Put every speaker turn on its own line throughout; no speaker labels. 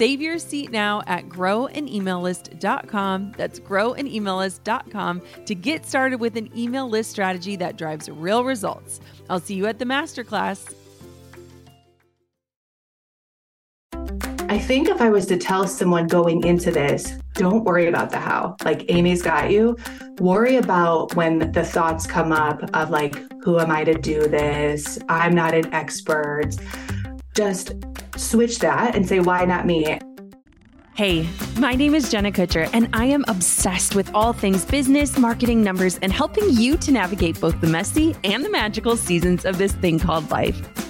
Save your seat now at growanemaillist.com. That's growanemaillist.com to get started with an email list strategy that drives real results. I'll see you at the masterclass.
I think if I was to tell someone going into this, don't worry about the how. Like Amy's got you. Worry about when the thoughts come up of like, who am I to do this? I'm not an expert. Just switch that and say, why not me?
Hey, my name is Jenna Kutcher, and I am obsessed with all things business, marketing, numbers, and helping you to navigate both the messy and the magical seasons of this thing called life.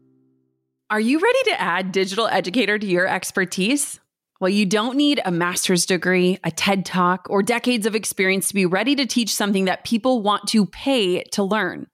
Are you ready to add digital educator to your expertise? Well, you don't need a master's degree, a TED talk, or decades of experience to be ready to teach something that people want to pay to learn.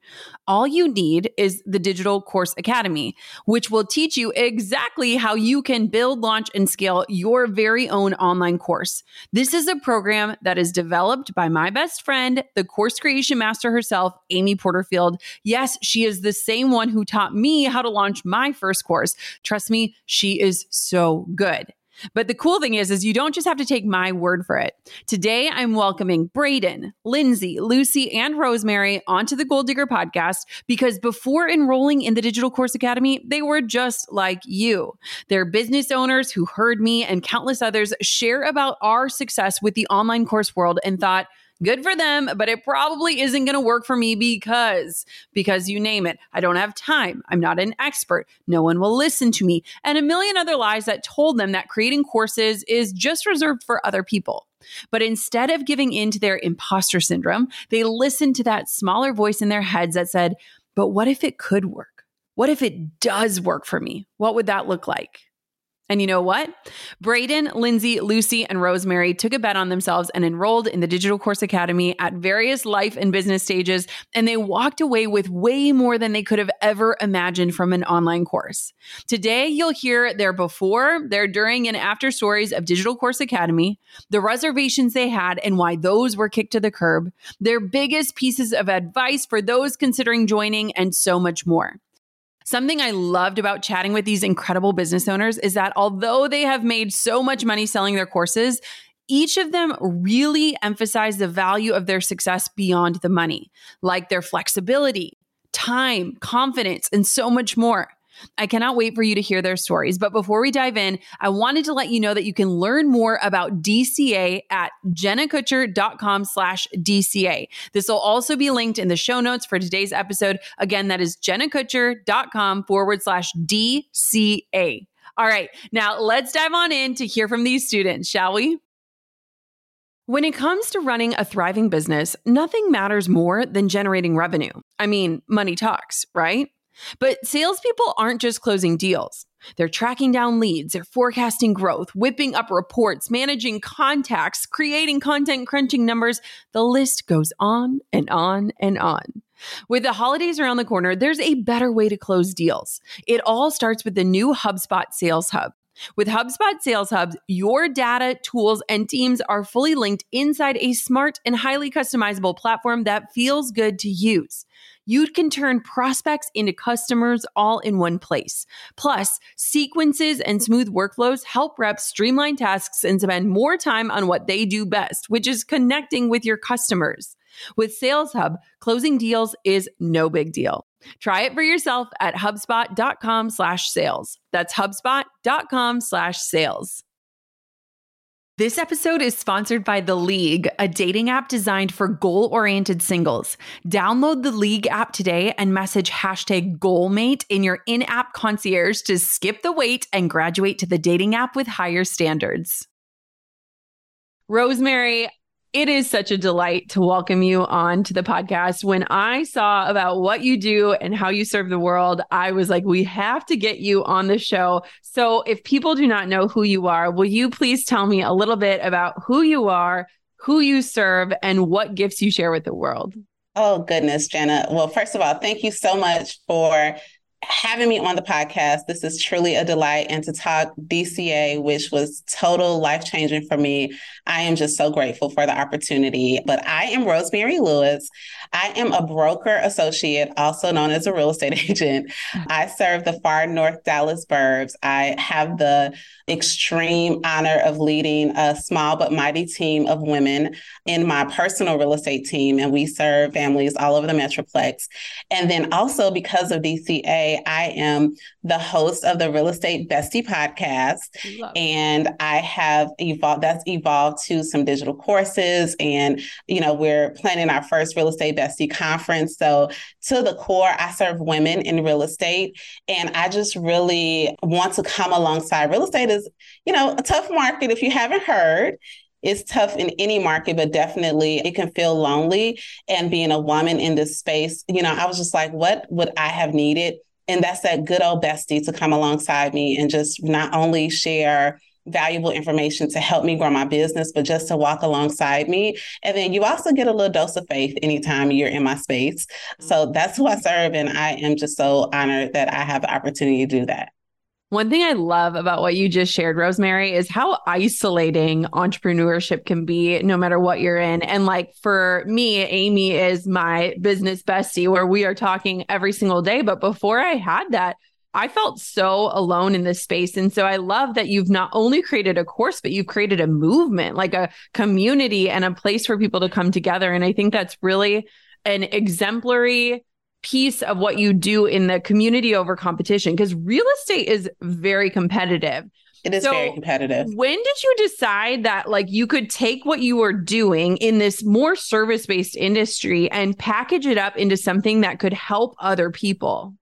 All you need is the Digital Course Academy, which will teach you exactly how you can build, launch, and scale your very own online course. This is a program that is developed by my best friend, the course creation master herself, Amy Porterfield. Yes, she is the same one who taught me how to launch my first course. Trust me, she is so good. But the cool thing is, is you don't just have to take my word for it. Today, I'm welcoming Braden, Lindsay, Lucy, and Rosemary onto the Goal Digger podcast because before enrolling in the Digital Course Academy, they were just like you. They're business owners who heard me and countless others share about our success with the online course world and thought, Good for them, but it probably isn't going to work for me because, because you name it. I don't have time. I'm not an expert. No one will listen to me. And a million other lies that told them that creating courses is just reserved for other people. But instead of giving in to their imposter syndrome, they listened to that smaller voice in their heads that said, but what if it could work? What if it does work for me? What would that look like? And you know what? Braden, Lindsay, Lucy, and Rosemary took a bet on themselves and enrolled in the Digital Course Academy at various life and business stages. And they walked away with way more than they could have ever imagined from an online course. Today, you'll hear their before, their during, and after stories of Digital Course Academy, the reservations they had and why those were kicked to the curb, their biggest pieces of advice for those considering joining, and so much more. Something I loved about chatting with these incredible business owners is that although they have made so much money selling their courses, each of them really emphasized the value of their success beyond the money, like their flexibility, time, confidence, and so much more. I cannot wait for you to hear their stories. But before we dive in, I wanted to let you know that you can learn more about DCA at jennakutcher.com slash DCA. This will also be linked in the show notes for today's episode. Again, that is jennakutcher.com forward slash DCA. All right, now let's dive on in to hear from these students, shall we? When it comes to running a thriving business, nothing matters more than generating revenue. I mean, money talks, right? But salespeople aren't just closing deals. They're tracking down leads, they're forecasting growth, whipping up reports, managing contacts, creating content, crunching numbers. The list goes on and on and on. With the holidays around the corner, there's a better way to close deals. It all starts with the new HubSpot Sales Hub. With HubSpot Sales Hubs, your data, tools, and teams are fully linked inside a smart and highly customizable platform that feels good to use. You can turn prospects into customers all in one place. Plus, sequences and smooth workflows help reps streamline tasks and spend more time on what they do best, which is connecting with your customers. With Sales Hub, closing deals is no big deal. Try it for yourself at HubSpot.com slash sales. That's HubSpot.com slash sales. This episode is sponsored by The League, a dating app designed for goal oriented singles. Download the League app today and message hashtag goalmate in your in app concierge to skip the wait and graduate to the dating app with higher standards. Rosemary, it is such a delight to welcome you on to the podcast. When I saw about what you do and how you serve the world, I was like, we have to get you on the show. So, if people do not know who you are, will you please tell me a little bit about who you are, who you serve, and what gifts you share with the world?
Oh, goodness, Jenna. Well, first of all, thank you so much for having me on the podcast. This is truly a delight. And to talk DCA, which was total life changing for me, I am just so grateful for the opportunity. But I am Rosemary Lewis. I am a broker associate, also known as a real estate agent. I serve the far north Dallas burbs. I have the extreme honor of leading a small but mighty team of women in my personal real estate team, and we serve families all over the Metroplex. And then also because of DCA, I am the host of the Real Estate Bestie podcast, and I have evolved. That's evolved to some digital courses, and you know we're planning our first real estate bestie conference. So to the core, I serve women in real estate, and I just really want to come alongside real estate is, you know, a tough market if you haven't heard. It's tough in any market, but definitely it can feel lonely. And being a woman in this space, you know, I was just like, what would I have needed? And that's that good old bestie to come alongside me and just not only share valuable information to help me grow my business, but just to walk alongside me. And then you also get a little dose of faith anytime you're in my space. So mm-hmm. that's who I serve. And I am just so honored that I have the opportunity to do that.
One thing I love about what you just shared, Rosemary, is how isolating entrepreneurship can be no matter what you're in. And like for me, Amy is my business bestie where we are talking every single day. But before I had that, I felt so alone in this space. And so I love that you've not only created a course, but you've created a movement, like a community and a place for people to come together. And I think that's really an exemplary piece of what you do in the community over competition because real estate is very competitive.
It is so very competitive.
When did you decide that like you could take what you were doing in this more service-based industry and package it up into something that could help other people?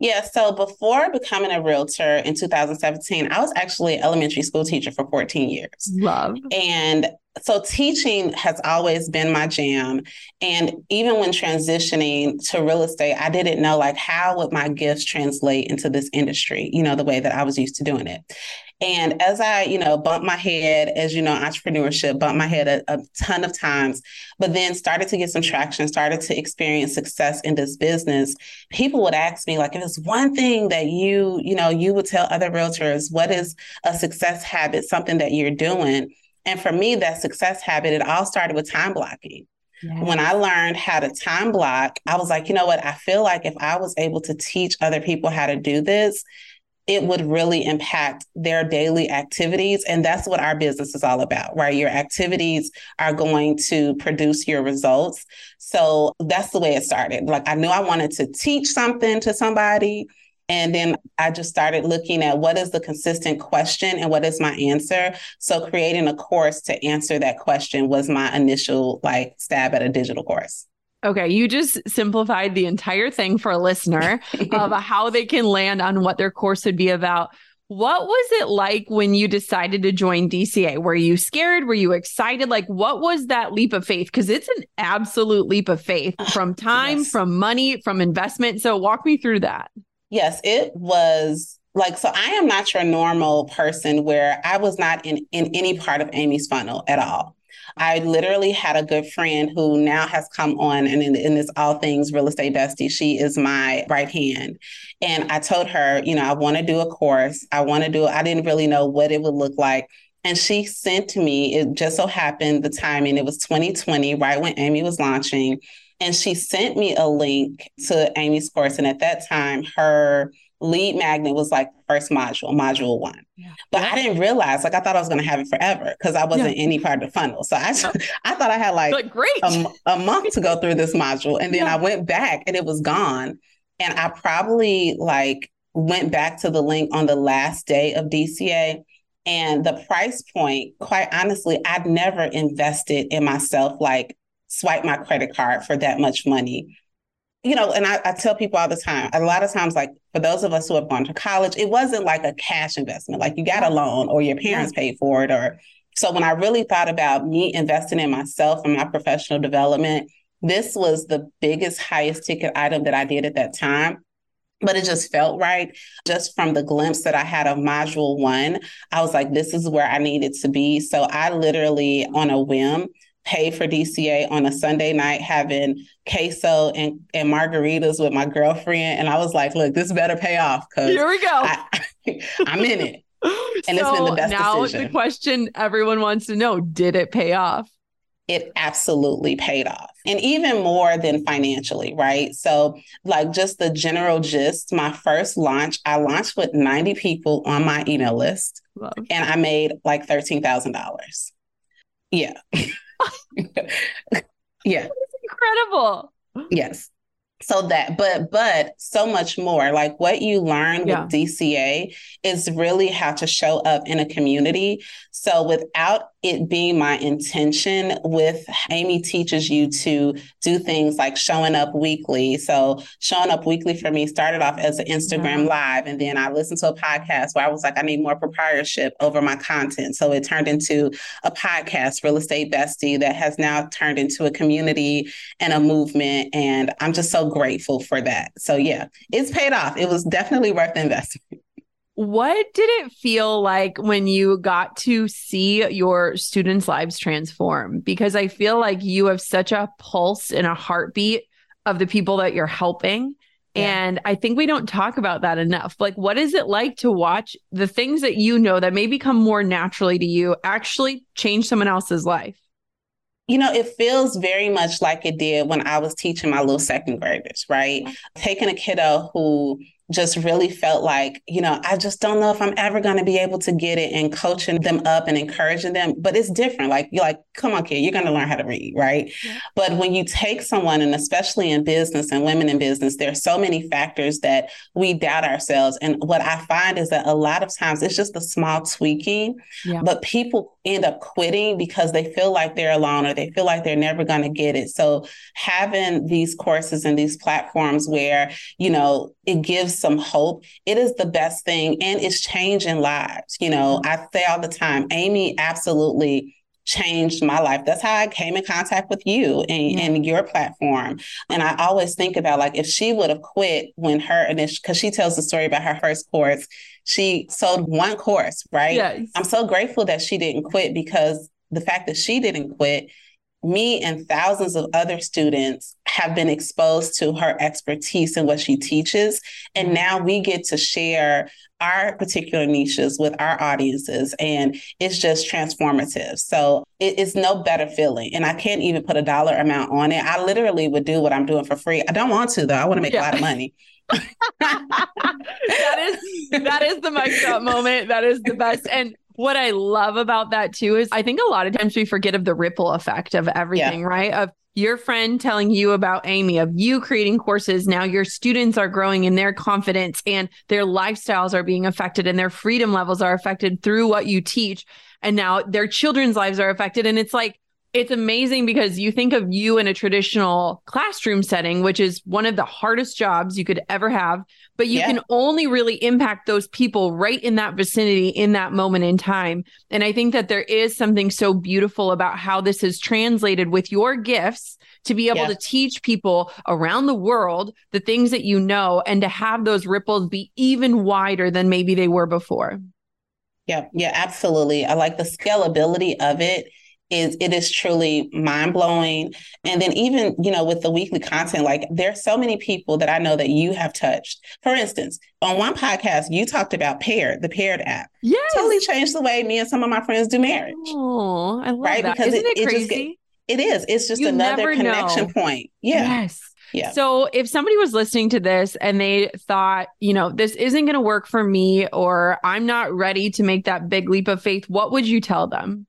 Yeah, so before becoming a realtor in 2017, I was actually an elementary school teacher for 14 years.
Love.
And so teaching has always been my jam and even when transitioning to real estate i didn't know like how would my gifts translate into this industry you know the way that i was used to doing it and as i you know bumped my head as you know entrepreneurship bumped my head a, a ton of times but then started to get some traction started to experience success in this business people would ask me like if it's one thing that you you know you would tell other realtors what is a success habit something that you're doing and for me, that success habit, it all started with time blocking. When I learned how to time block, I was like, you know what? I feel like if I was able to teach other people how to do this, it would really impact their daily activities. And that's what our business is all about, right? Your activities are going to produce your results. So that's the way it started. Like I knew I wanted to teach something to somebody. And then I just started looking at what is the consistent question and what is my answer. So creating a course to answer that question was my initial like stab at a digital course.
Okay, you just simplified the entire thing for a listener of how they can land on what their course would be about. What was it like when you decided to join DCA? Were you scared? Were you excited? Like, what was that leap of faith? Because it's an absolute leap of faith from time, yes. from money, from investment. So, walk me through that.
Yes, it was like so I am not your normal person where I was not in in any part of Amy's funnel at all. I literally had a good friend who now has come on and in, in this all things real estate bestie. She is my right hand. And I told her, you know, I want to do a course. I want to do, I didn't really know what it would look like. And she sent me, it just so happened the timing, it was 2020, right when Amy was launching. And she sent me a link to Amy's course. And at that time, her lead magnet was like first module, module one. Yeah. But yeah. I didn't realize, like, I thought I was going to have it forever because I wasn't yeah. any part of the funnel. So I, I thought I had like,
but great.
A, a, month to go through this module. And then I went back and it was gone. And I probably like went back to the link on the last day of DCA. And the price point, quite honestly, I'd never invested in myself like swipe my credit card for that much money. You know, and I, I, tell people all the time, a lot of times, like for those of us who have gone to college, it wasn't like a cash investment, like you got a loan or your parents paid for it. Or so when I really thought about me investing in myself and my professional development, this was the biggest, highest ticket item that I did at that time but it just felt right. Just from the glimpse that I had of module one, I was like, this is where I needed to be. So I literally, on a whim, pay for DCA on a Sunday night having queso and, and margaritas with my girlfriend. And I was like, look, this better pay off because
here we go.
I, am in it. And so it's been the best
now
decision.
the question everyone wants to know, did it pay off?
It absolutely paid off. And even more than financially, right? So, like just the general gist, my first launch, I launched with 90 people on my email list Love. and I made like $13,000. Yeah. yeah.
incredible.
Yes so that but but so much more like what you learn yeah. with dca is really how to show up in a community so without it being my intention with amy teaches you to do things like showing up weekly so showing up weekly for me started off as an instagram mm-hmm. live and then i listened to a podcast where i was like i need more proprietorship over my content so it turned into a podcast real estate bestie that has now turned into a community and a movement and i'm just so grateful for that. So yeah, it's paid off. It was definitely worth the investment.
What did it feel like when you got to see your students' lives transform? Because I feel like you have such a pulse and a heartbeat of the people that you're helping. Yeah. And I think we don't talk about that enough. Like, what is it like to watch the things that you know that may become more naturally to you actually change someone else's life?
you know, it feels very much like it did when I was teaching my little second graders, right? Mm-hmm. Taking a kiddo who just really felt like, you know, I just don't know if I'm ever going to be able to get it and coaching them up and encouraging them. But it's different. Like, you're like, come on, kid, you're going to learn how to read, right? Yeah. But when you take someone, and especially in business and women in business, there's so many factors that we doubt ourselves. And what I find is that a lot of times it's just a small tweaking, yeah. but people end up quitting because they feel like they're alone or they feel like they're never going to get it. So having these courses and these platforms where, you know, it gives some hope, it is the best thing and it's changing lives. You know, mm-hmm. I say all the time, Amy absolutely changed my life. That's how I came in contact with you and, yeah. and your platform. And I always think about like if she would have quit when her initial, because she tells the story about her first course, she sold one course, right? Yes. I'm so grateful that she didn't quit because the fact that she didn't quit me and thousands of other students have been exposed to her expertise and what she teaches. And mm-hmm. now we get to share our particular niches with our audiences, and it's just transformative. So it is no better feeling. And I can't even put a dollar amount on it. I literally would do what I'm doing for free. I don't want to, though. I want to make yeah. a lot of money.
that is that is the mic drop moment. That is the best. And what I love about that too is I think a lot of times we forget of the ripple effect of everything, yeah. right? Of your friend telling you about Amy, of you creating courses. Now your students are growing in their confidence and their lifestyles are being affected and their freedom levels are affected through what you teach. And now their children's lives are affected. And it's like, it's amazing because you think of you in a traditional classroom setting, which is one of the hardest jobs you could ever have, but you yeah. can only really impact those people right in that vicinity in that moment in time. And I think that there is something so beautiful about how this is translated with your gifts to be able yeah. to teach people around the world the things that you know and to have those ripples be even wider than maybe they were before.
Yeah, yeah, absolutely. I like the scalability of it is it is truly mind blowing. And then even, you know, with the weekly content, like there's so many people that I know that you have touched. For instance, on one podcast, you talked about Paired, the Paired app.
Yeah.
Totally changed the way me and some of my friends do marriage.
Oh, I love right? that. Because Isn't it, it, it crazy?
Just, it is. It's just you another connection know. point. Yeah.
Yes. Yeah. So if somebody was listening to this and they thought, you know, this isn't going to work for me or I'm not ready to make that big leap of faith, what would you tell them?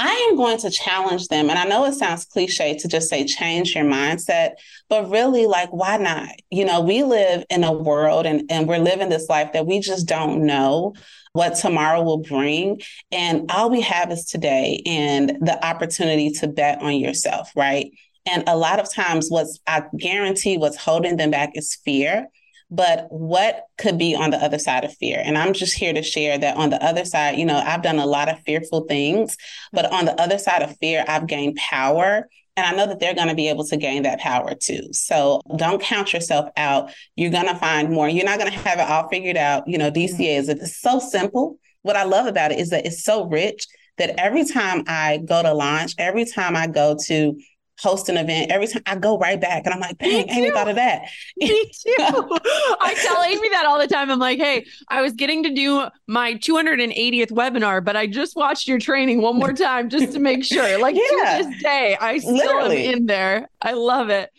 I am going to challenge them. And I know it sounds cliche to just say change your mindset, but really, like, why not? You know, we live in a world and, and we're living this life that we just don't know what tomorrow will bring. And all we have is today and the opportunity to bet on yourself, right? And a lot of times, what's I guarantee what's holding them back is fear. But what could be on the other side of fear? And I'm just here to share that on the other side, you know, I've done a lot of fearful things, but on the other side of fear, I've gained power. And I know that they're going to be able to gain that power too. So don't count yourself out. You're going to find more. You're not going to have it all figured out. You know, DCA mm-hmm. is it's so simple. What I love about it is that it's so rich that every time I go to launch, every time I go to host an event, every time I go right back and I'm like, dang, Amy thought of that.
Me too. I tell Amy that all the time. I'm like, hey, I was getting to do my 280th webinar, but I just watched your training one more time just to make sure. Like yeah. to this day, I still Literally. am in there. I love it.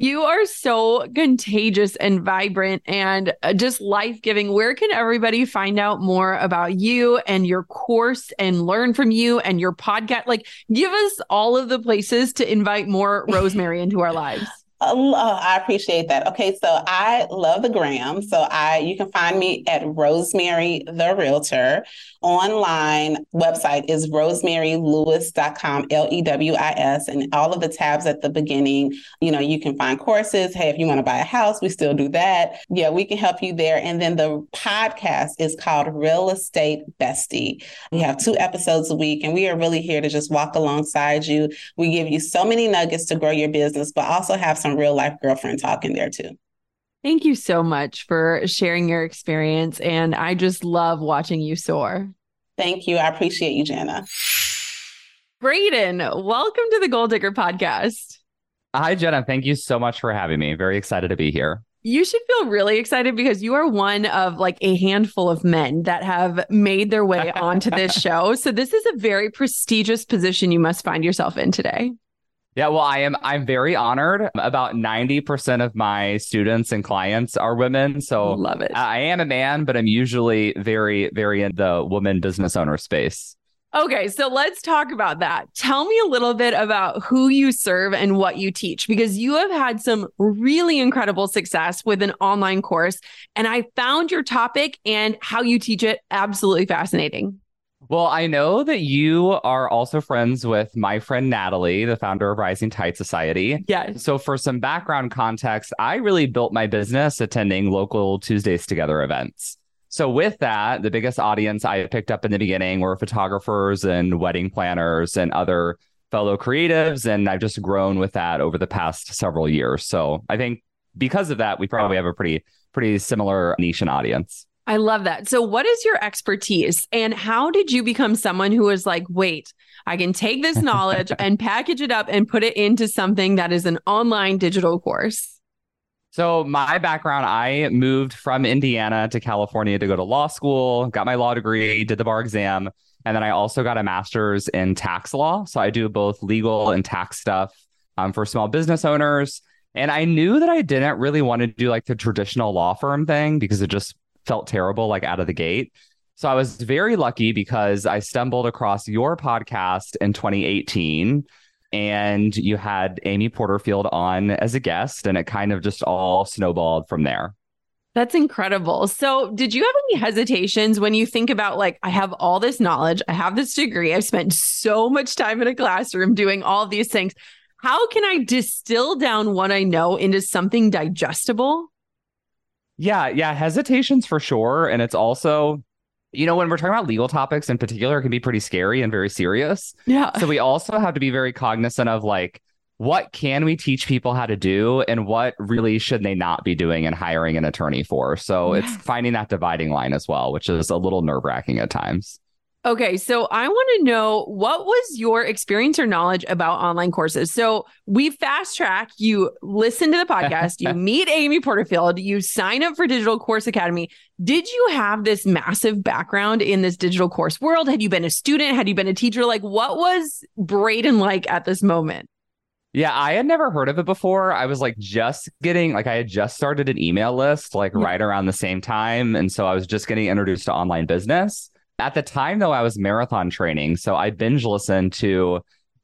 You are so contagious and vibrant and uh, just life giving. Where can everybody find out more about you and your course and learn from you and your podcast? Like, give us all of the places to invite more Rosemary into our lives.
Oh, I appreciate that. Okay, so I love the gram. So I you can find me at Rosemary the Realtor. Online website is rosemarylewis.com, L-E-W-I-S, and all of the tabs at the beginning. You know, you can find courses. Hey, if you want to buy a house, we still do that. Yeah, we can help you there. And then the podcast is called Real Estate Bestie. We have two episodes a week, and we are really here to just walk alongside you. We give you so many nuggets to grow your business, but also have some some real life girlfriend talk in there too.
Thank you so much for sharing your experience. And I just love watching you soar.
Thank you. I appreciate you, Jana.
Braden, welcome to the Goal Digger podcast.
Hi, Jenna. Thank you so much for having me. Very excited to be here.
You should feel really excited because you are one of like a handful of men that have made their way onto this show. So, this is a very prestigious position you must find yourself in today.
Yeah, well, I am. I'm very honored. About ninety percent of my students and clients are women, so
love it.
I am a man, but I'm usually very, very in the woman business owner space.
Okay, so let's talk about that. Tell me a little bit about who you serve and what you teach, because you have had some really incredible success with an online course. And I found your topic and how you teach it absolutely fascinating.
Well, I know that you are also friends with my friend Natalie, the founder of Rising Tide Society.
Yes.
So, for some background context, I really built my business attending local Tuesdays Together events. So, with that, the biggest audience I picked up in the beginning were photographers and wedding planners and other fellow creatives. And I've just grown with that over the past several years. So, I think because of that, we probably have a pretty, pretty similar niche and audience.
I love that. So, what is your expertise and how did you become someone who was like, wait, I can take this knowledge and package it up and put it into something that is an online digital course?
So, my background, I moved from Indiana to California to go to law school, got my law degree, did the bar exam, and then I also got a master's in tax law. So, I do both legal and tax stuff um, for small business owners. And I knew that I didn't really want to do like the traditional law firm thing because it just felt terrible like out of the gate. So I was very lucky because I stumbled across your podcast in 2018 and you had Amy Porterfield on as a guest and it kind of just all snowballed from there.
That's incredible. So, did you have any hesitations when you think about like I have all this knowledge, I have this degree, I've spent so much time in a classroom doing all these things. How can I distill down what I know into something digestible?
Yeah, yeah, hesitations for sure. And it's also, you know, when we're talking about legal topics in particular, it can be pretty scary and very serious.
Yeah.
So we also have to be very cognizant of like, what can we teach people how to do and what really should they not be doing and hiring an attorney for? So yes. it's finding that dividing line as well, which is a little nerve wracking at times.
Okay, so I want to know what was your experience or knowledge about online courses? So we fast track, you listen to the podcast, you meet Amy Porterfield, you sign up for Digital Course Academy. Did you have this massive background in this digital course world? Had you been a student? Had you been a teacher? Like, what was Braden like at this moment?
Yeah, I had never heard of it before. I was like just getting like I had just started an email list like yeah. right around the same time. And so I was just getting introduced to online business. At the time, though, I was marathon training. So I binge listened to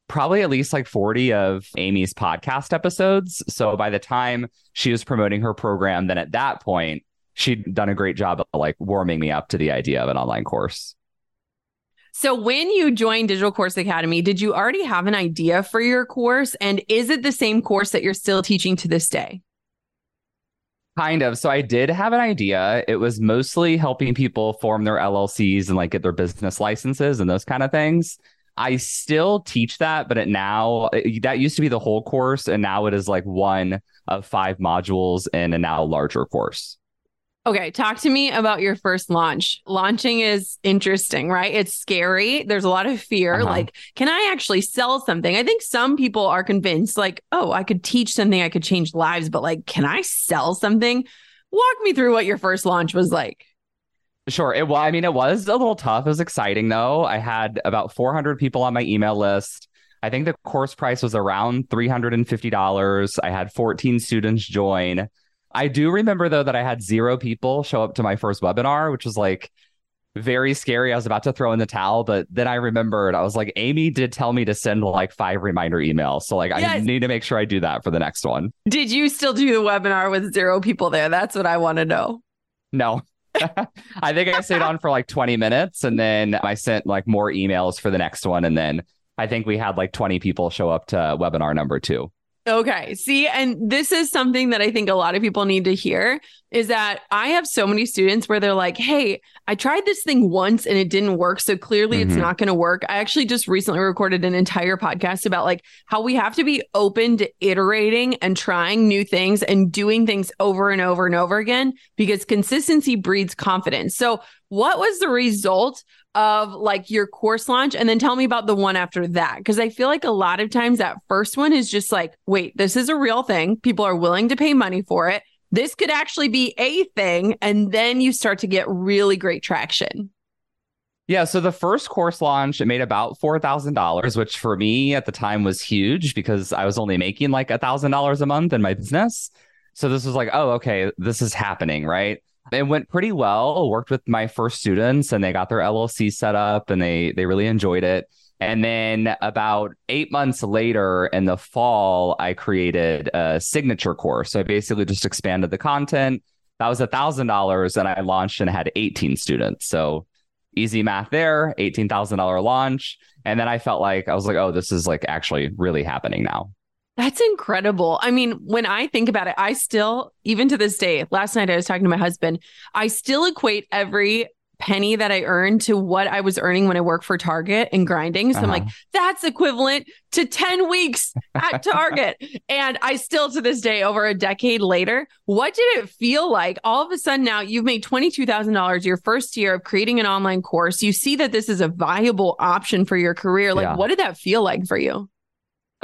probably at least like 40 of Amy's podcast episodes. So by the time she was promoting her program, then at that point, she'd done a great job of like warming me up to the idea of an online course.
So when you joined Digital Course Academy, did you already have an idea for your course? And is it the same course that you're still teaching to this day?
Kind of. So I did have an idea. It was mostly helping people form their LLCs and like get their business licenses and those kind of things. I still teach that, but it now eh, that used to be the whole course, and now it is like one of five modules in a now larger course.
Okay, talk to me about your first launch. Launching is interesting, right? It's scary. There's a lot of fear. Uh-huh. Like, can I actually sell something? I think some people are convinced, like, oh, I could teach something, I could change lives, but like, can I sell something? Walk me through what your first launch was like.
Sure. It well, I mean, it was a little tough. It was exciting though. I had about 400 people on my email list. I think the course price was around $350. I had 14 students join. I do remember though that I had zero people show up to my first webinar, which was like very scary. I was about to throw in the towel, but then I remembered I was like, Amy did tell me to send like five reminder emails. So like yes. I need to make sure I do that for the next one.
Did you still do the webinar with zero people there? That's what I want to know.
No. I think I stayed on for like 20 minutes and then I sent like more emails for the next one. And then I think we had like 20 people show up to webinar number two.
Okay. See, and this is something that I think a lot of people need to hear is that I have so many students where they're like, Hey, I tried this thing once and it didn't work. So clearly mm-hmm. it's not going to work. I actually just recently recorded an entire podcast about like how we have to be open to iterating and trying new things and doing things over and over and over again because consistency breeds confidence. So, what was the result of like your course launch and then tell me about the one after that because i feel like a lot of times that first one is just like wait this is a real thing people are willing to pay money for it this could actually be a thing and then you start to get really great traction
yeah, so the first course launch it made about four thousand dollars, which for me at the time was huge because I was only making like a thousand dollars a month in my business. So this was like, oh, okay, this is happening, right? It went pretty well. Worked with my first students and they got their LLC set up and they they really enjoyed it. And then about eight months later in the fall, I created a signature course. So I basically just expanded the content. That was a thousand dollars and I launched and had 18 students. So easy math there, $18,000 launch. And then I felt like I was like, oh, this is like actually really happening now.
That's incredible. I mean, when I think about it, I still, even to this day, last night I was talking to my husband, I still equate every penny that I earned to what I was earning when I worked for Target and grinding. So uh-huh. I'm like, uh-huh. that's equivalent to 10 weeks at Target. and I still, to this day, over a decade later, what did it feel like? All of a sudden now you've made $22,000 your first year of creating an online course. You see that this is a viable option for your career. Like, yeah. what did that feel like for you?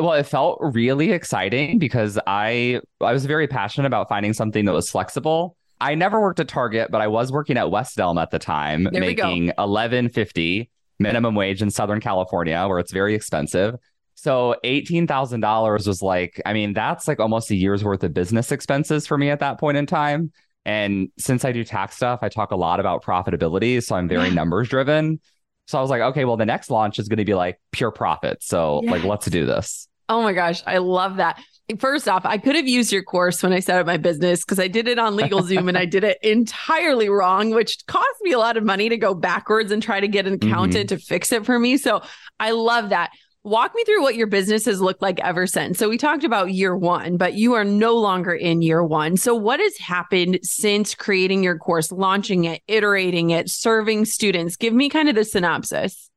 Well it felt really exciting because i i was very passionate about finding something that was flexible. I never worked at target but i was working at west elm at the time there making 1150 minimum wage in southern california where it's very expensive. So $18000 was like i mean that's like almost a year's worth of business expenses for me at that point in time. And since i do tax stuff i talk a lot about profitability so i'm very numbers driven. So I was like, okay, well, the next launch is going to be like pure profit. So like, let's do this.
Oh my gosh, I love that. First off, I could have used your course when I set up my business because I did it on LegalZoom and I did it entirely wrong, which cost me a lot of money to go backwards and try to get an accountant mm-hmm. to fix it for me. So I love that. Walk me through what your business has looked like ever since. So we talked about year one, but you are no longer in year one. So what has happened since creating your course, launching it, iterating it, serving students? Give me kind of the synopsis.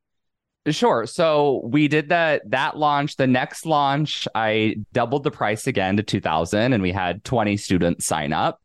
Sure. So we did that that launch. The next launch, I doubled the price again to 2000 and we had 20 students sign up.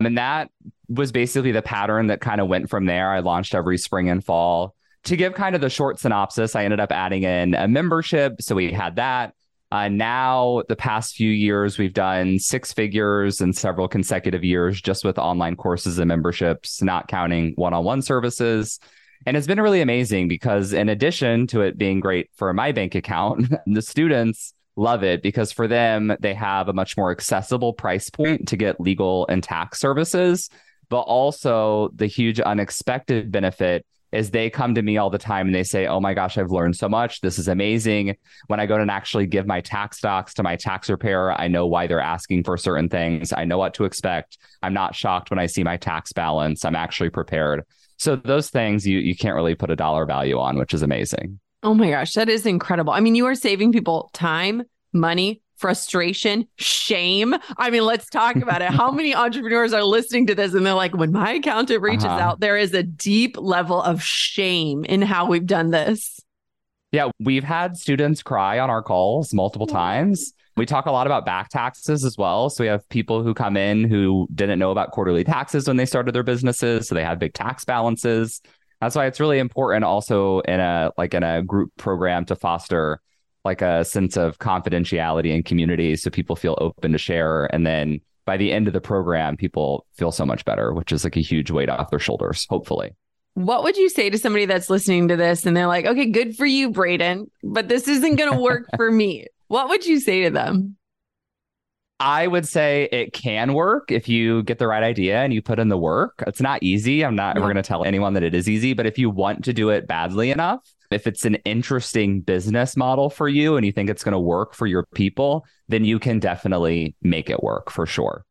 And that was basically the pattern that kind of went from there. I launched every spring and fall. to give kind of the short synopsis, I ended up adding in a membership. So we had that. Uh, now, the past few years, we've done six figures in several consecutive years just with online courses and memberships, not counting one on one services. And it's been really amazing because, in addition to it being great for my bank account, the students love it because for them, they have a much more accessible price point to get legal and tax services, but also the huge unexpected benefit is they come to me all the time and they say, Oh my gosh, I've learned so much. This is amazing. When I go to actually give my tax docs to my tax preparer, I know why they're asking for certain things. I know what to expect. I'm not shocked when I see my tax balance. I'm actually prepared. So those things you you can't really put a dollar value on, which is amazing.
Oh my gosh, that is incredible. I mean, you are saving people time, money, frustration, shame. I mean, let's talk about it. How many entrepreneurs are listening to this and they're like, when my accountant reaches uh-huh. out, there is a deep level of shame in how we've done this.
Yeah, we've had students cry on our calls multiple times. We talk a lot about back taxes as well. So we have people who come in who didn't know about quarterly taxes when they started their businesses, so they have big tax balances. That's why it's really important also in a like in a group program to foster like a sense of confidentiality and community so people feel open to share and then by the end of the program people feel so much better which is like a huge weight off their shoulders hopefully
what would you say to somebody that's listening to this and they're like okay good for you braden but this isn't going to work for me what would you say to them
I would say it can work if you get the right idea and you put in the work. It's not easy. I'm not yeah. ever going to tell anyone that it is easy, but if you want to do it badly enough, if it's an interesting business model for you and you think it's going to work for your people, then you can definitely make it work for sure.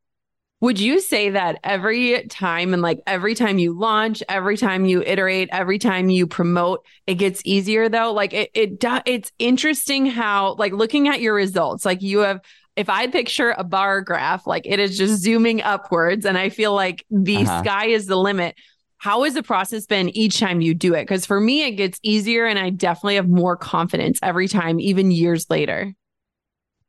Would you say that every time and like every time you launch, every time you iterate, every time you promote, it gets easier though? Like it it it's interesting how like looking at your results, like you have if I picture a bar graph, like it is just zooming upwards and I feel like the uh-huh. sky is the limit how has the process been each time you do it? Because for me, it gets easier and I definitely have more confidence every time, even years later.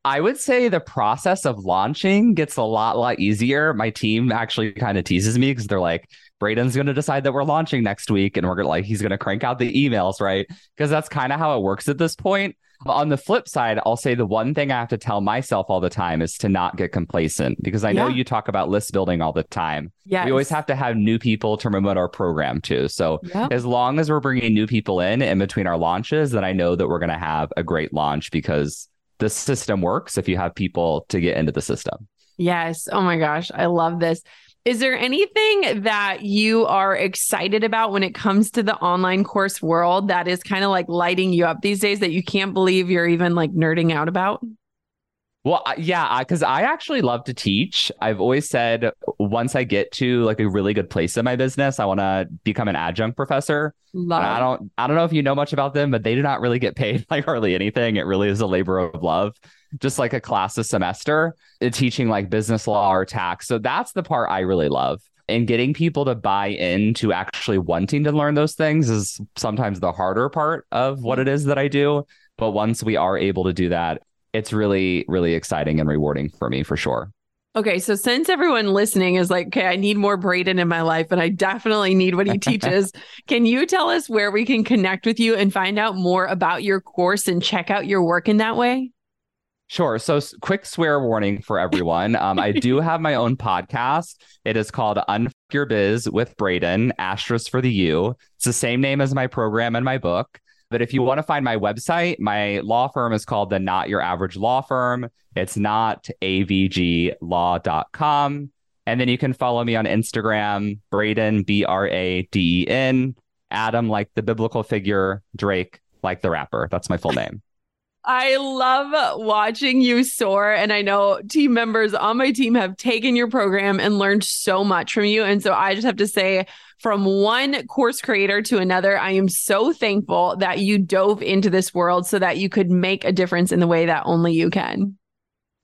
I would say the process of launching gets a lot, lot easier. My team actually kind of teases me because they're like, Braden's going to decide that we're launching next week and we're going to like, he's going to crank out the emails, right? Because that's kind of how it works at this point. On the flip side, I'll say the one thing I have to tell myself all the time is to not get complacent because I know yeah. you talk about list building all the time. Yeah, we always have to have new people to promote our program to. So yep. as long as we're bringing new people in in between our launches, then I know that we're going to have a great launch because the system works if you have people to get into the system.
Yes. Oh my gosh, I love this. Is there anything that you are excited about when it comes to the online course world that is kind of like lighting you up these days that you can't believe you're even like nerding out about?
Well, yeah, because I actually love to teach. I've always said once I get to like a really good place in my business, I want to become an adjunct professor. Love. I don't, I don't know if you know much about them, but they do not really get paid like hardly anything. It really is a labor of love, just like a class a semester, uh, teaching like business law or tax. So that's the part I really love. And getting people to buy into actually wanting to learn those things is sometimes the harder part of what it is that I do. But once we are able to do that, it's really, really exciting and rewarding for me for sure.
Okay, so since everyone listening is like, okay, I need more Braden in my life and I definitely need what he teaches, can you tell us where we can connect with you and find out more about your course and check out your work in that way?
Sure. So, quick swear warning for everyone. Um, I do have my own podcast. It is called Unfuck Your Biz with Braden, asterisk for the U. It's the same name as my program and my book. But if you want to find my website, my law firm is called the Not Your Average Law Firm. It's not avglaw.com. And then you can follow me on Instagram, Braden, B R A D E N, Adam, like the biblical figure, Drake, like the rapper. That's my full name.
I love watching you soar. And I know team members on my team have taken your program and learned so much from you. And so I just have to say, from one course creator to another, I am so thankful that you dove into this world so that you could make a difference in the way that only you can.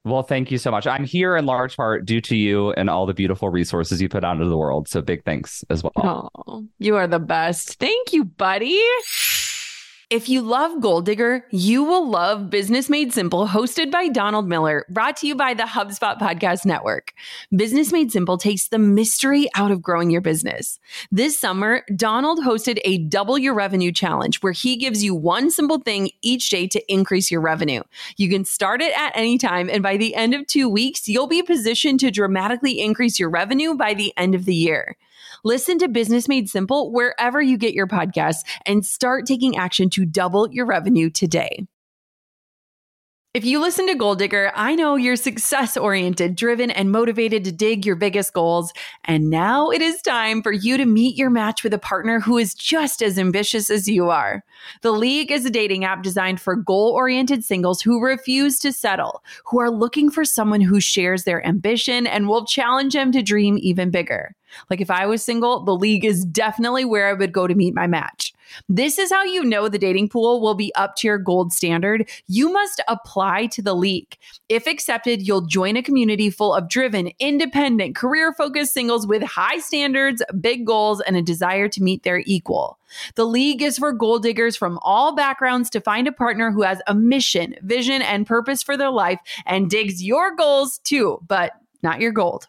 Well, thank you so much. I'm here in large part due to you and all the beautiful resources you put out into the world. So big thanks as well.
Oh, you are the best. Thank you, buddy. If you love Goal Digger, you will love Business Made Simple, hosted by Donald Miller, brought to you by the HubSpot Podcast Network. Business Made Simple takes the mystery out of growing your business. This summer, Donald hosted a double your revenue challenge where he gives you one simple thing each day to increase your revenue. You can start it at any time, and by the end of two weeks, you'll be positioned to dramatically increase your revenue by the end of the year. Listen to Business Made Simple wherever you get your podcasts and start taking action to double your revenue today. If you listen to Goal Digger, I know you're success oriented, driven, and motivated to dig your biggest goals. And now it is time for you to meet your match with a partner who is just as ambitious as you are. The League is a dating app designed for goal oriented singles who refuse to settle, who are looking for someone who shares their ambition and will challenge them to dream even bigger. Like if I was single, the League is definitely where I would go to meet my match. This is how you know the dating pool will be up to your gold standard. You must apply to the league. If accepted, you'll join a community full of driven, independent, career focused singles with high standards, big goals, and a desire to meet their equal. The league is for goal diggers from all backgrounds to find a partner who has a mission, vision, and purpose for their life and digs your goals too, but not your gold.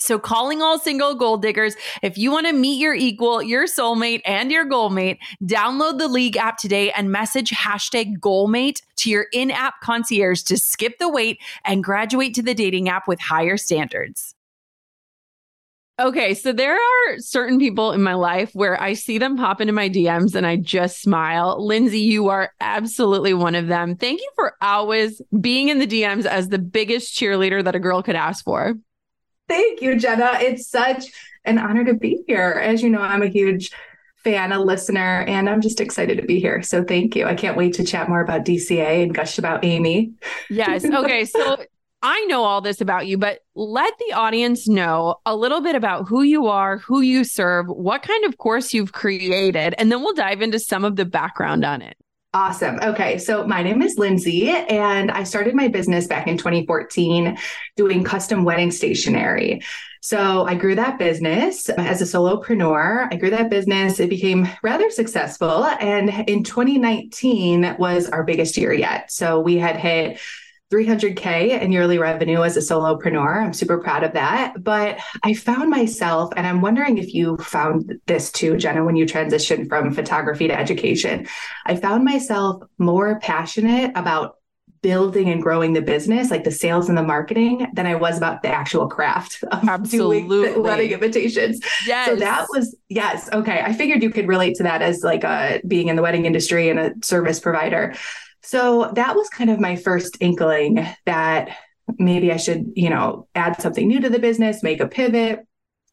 So, calling all single goal diggers, if you want to meet your equal, your soulmate, and your goalmate, download the League app today and message hashtag goalmate to your in app concierge to skip the wait and graduate to the dating app with higher standards. Okay, so there are certain people in my life where I see them pop into my DMs and I just smile. Lindsay, you are absolutely one of them. Thank you for always being in the DMs as the biggest cheerleader that a girl could ask for.
Thank you, Jenna. It's such an honor to be here. As you know, I'm a huge fan, a listener, and I'm just excited to be here. So thank you. I can't wait to chat more about DCA and gush about Amy.
Yes. Okay. So I know all this about you, but let the audience know a little bit about who you are, who you serve, what kind of course you've created, and then we'll dive into some of the background on it.
Awesome. Okay. So my name is Lindsay, and I started my business back in 2014 doing custom wedding stationery. So I grew that business as a solopreneur. I grew that business. It became rather successful. And in 2019 was our biggest year yet. So we had hit 300K in yearly revenue as a solopreneur. I'm super proud of that. But I found myself, and I'm wondering if you found this too, Jenna, when you transitioned from photography to education. I found myself more passionate about building and growing the business, like the sales and the marketing, than I was about the actual craft of Absolutely. doing the wedding invitations. Yes. So that was yes. Okay. I figured you could relate to that as like a being in the wedding industry and a service provider. So that was kind of my first inkling that maybe I should, you know, add something new to the business, make a pivot.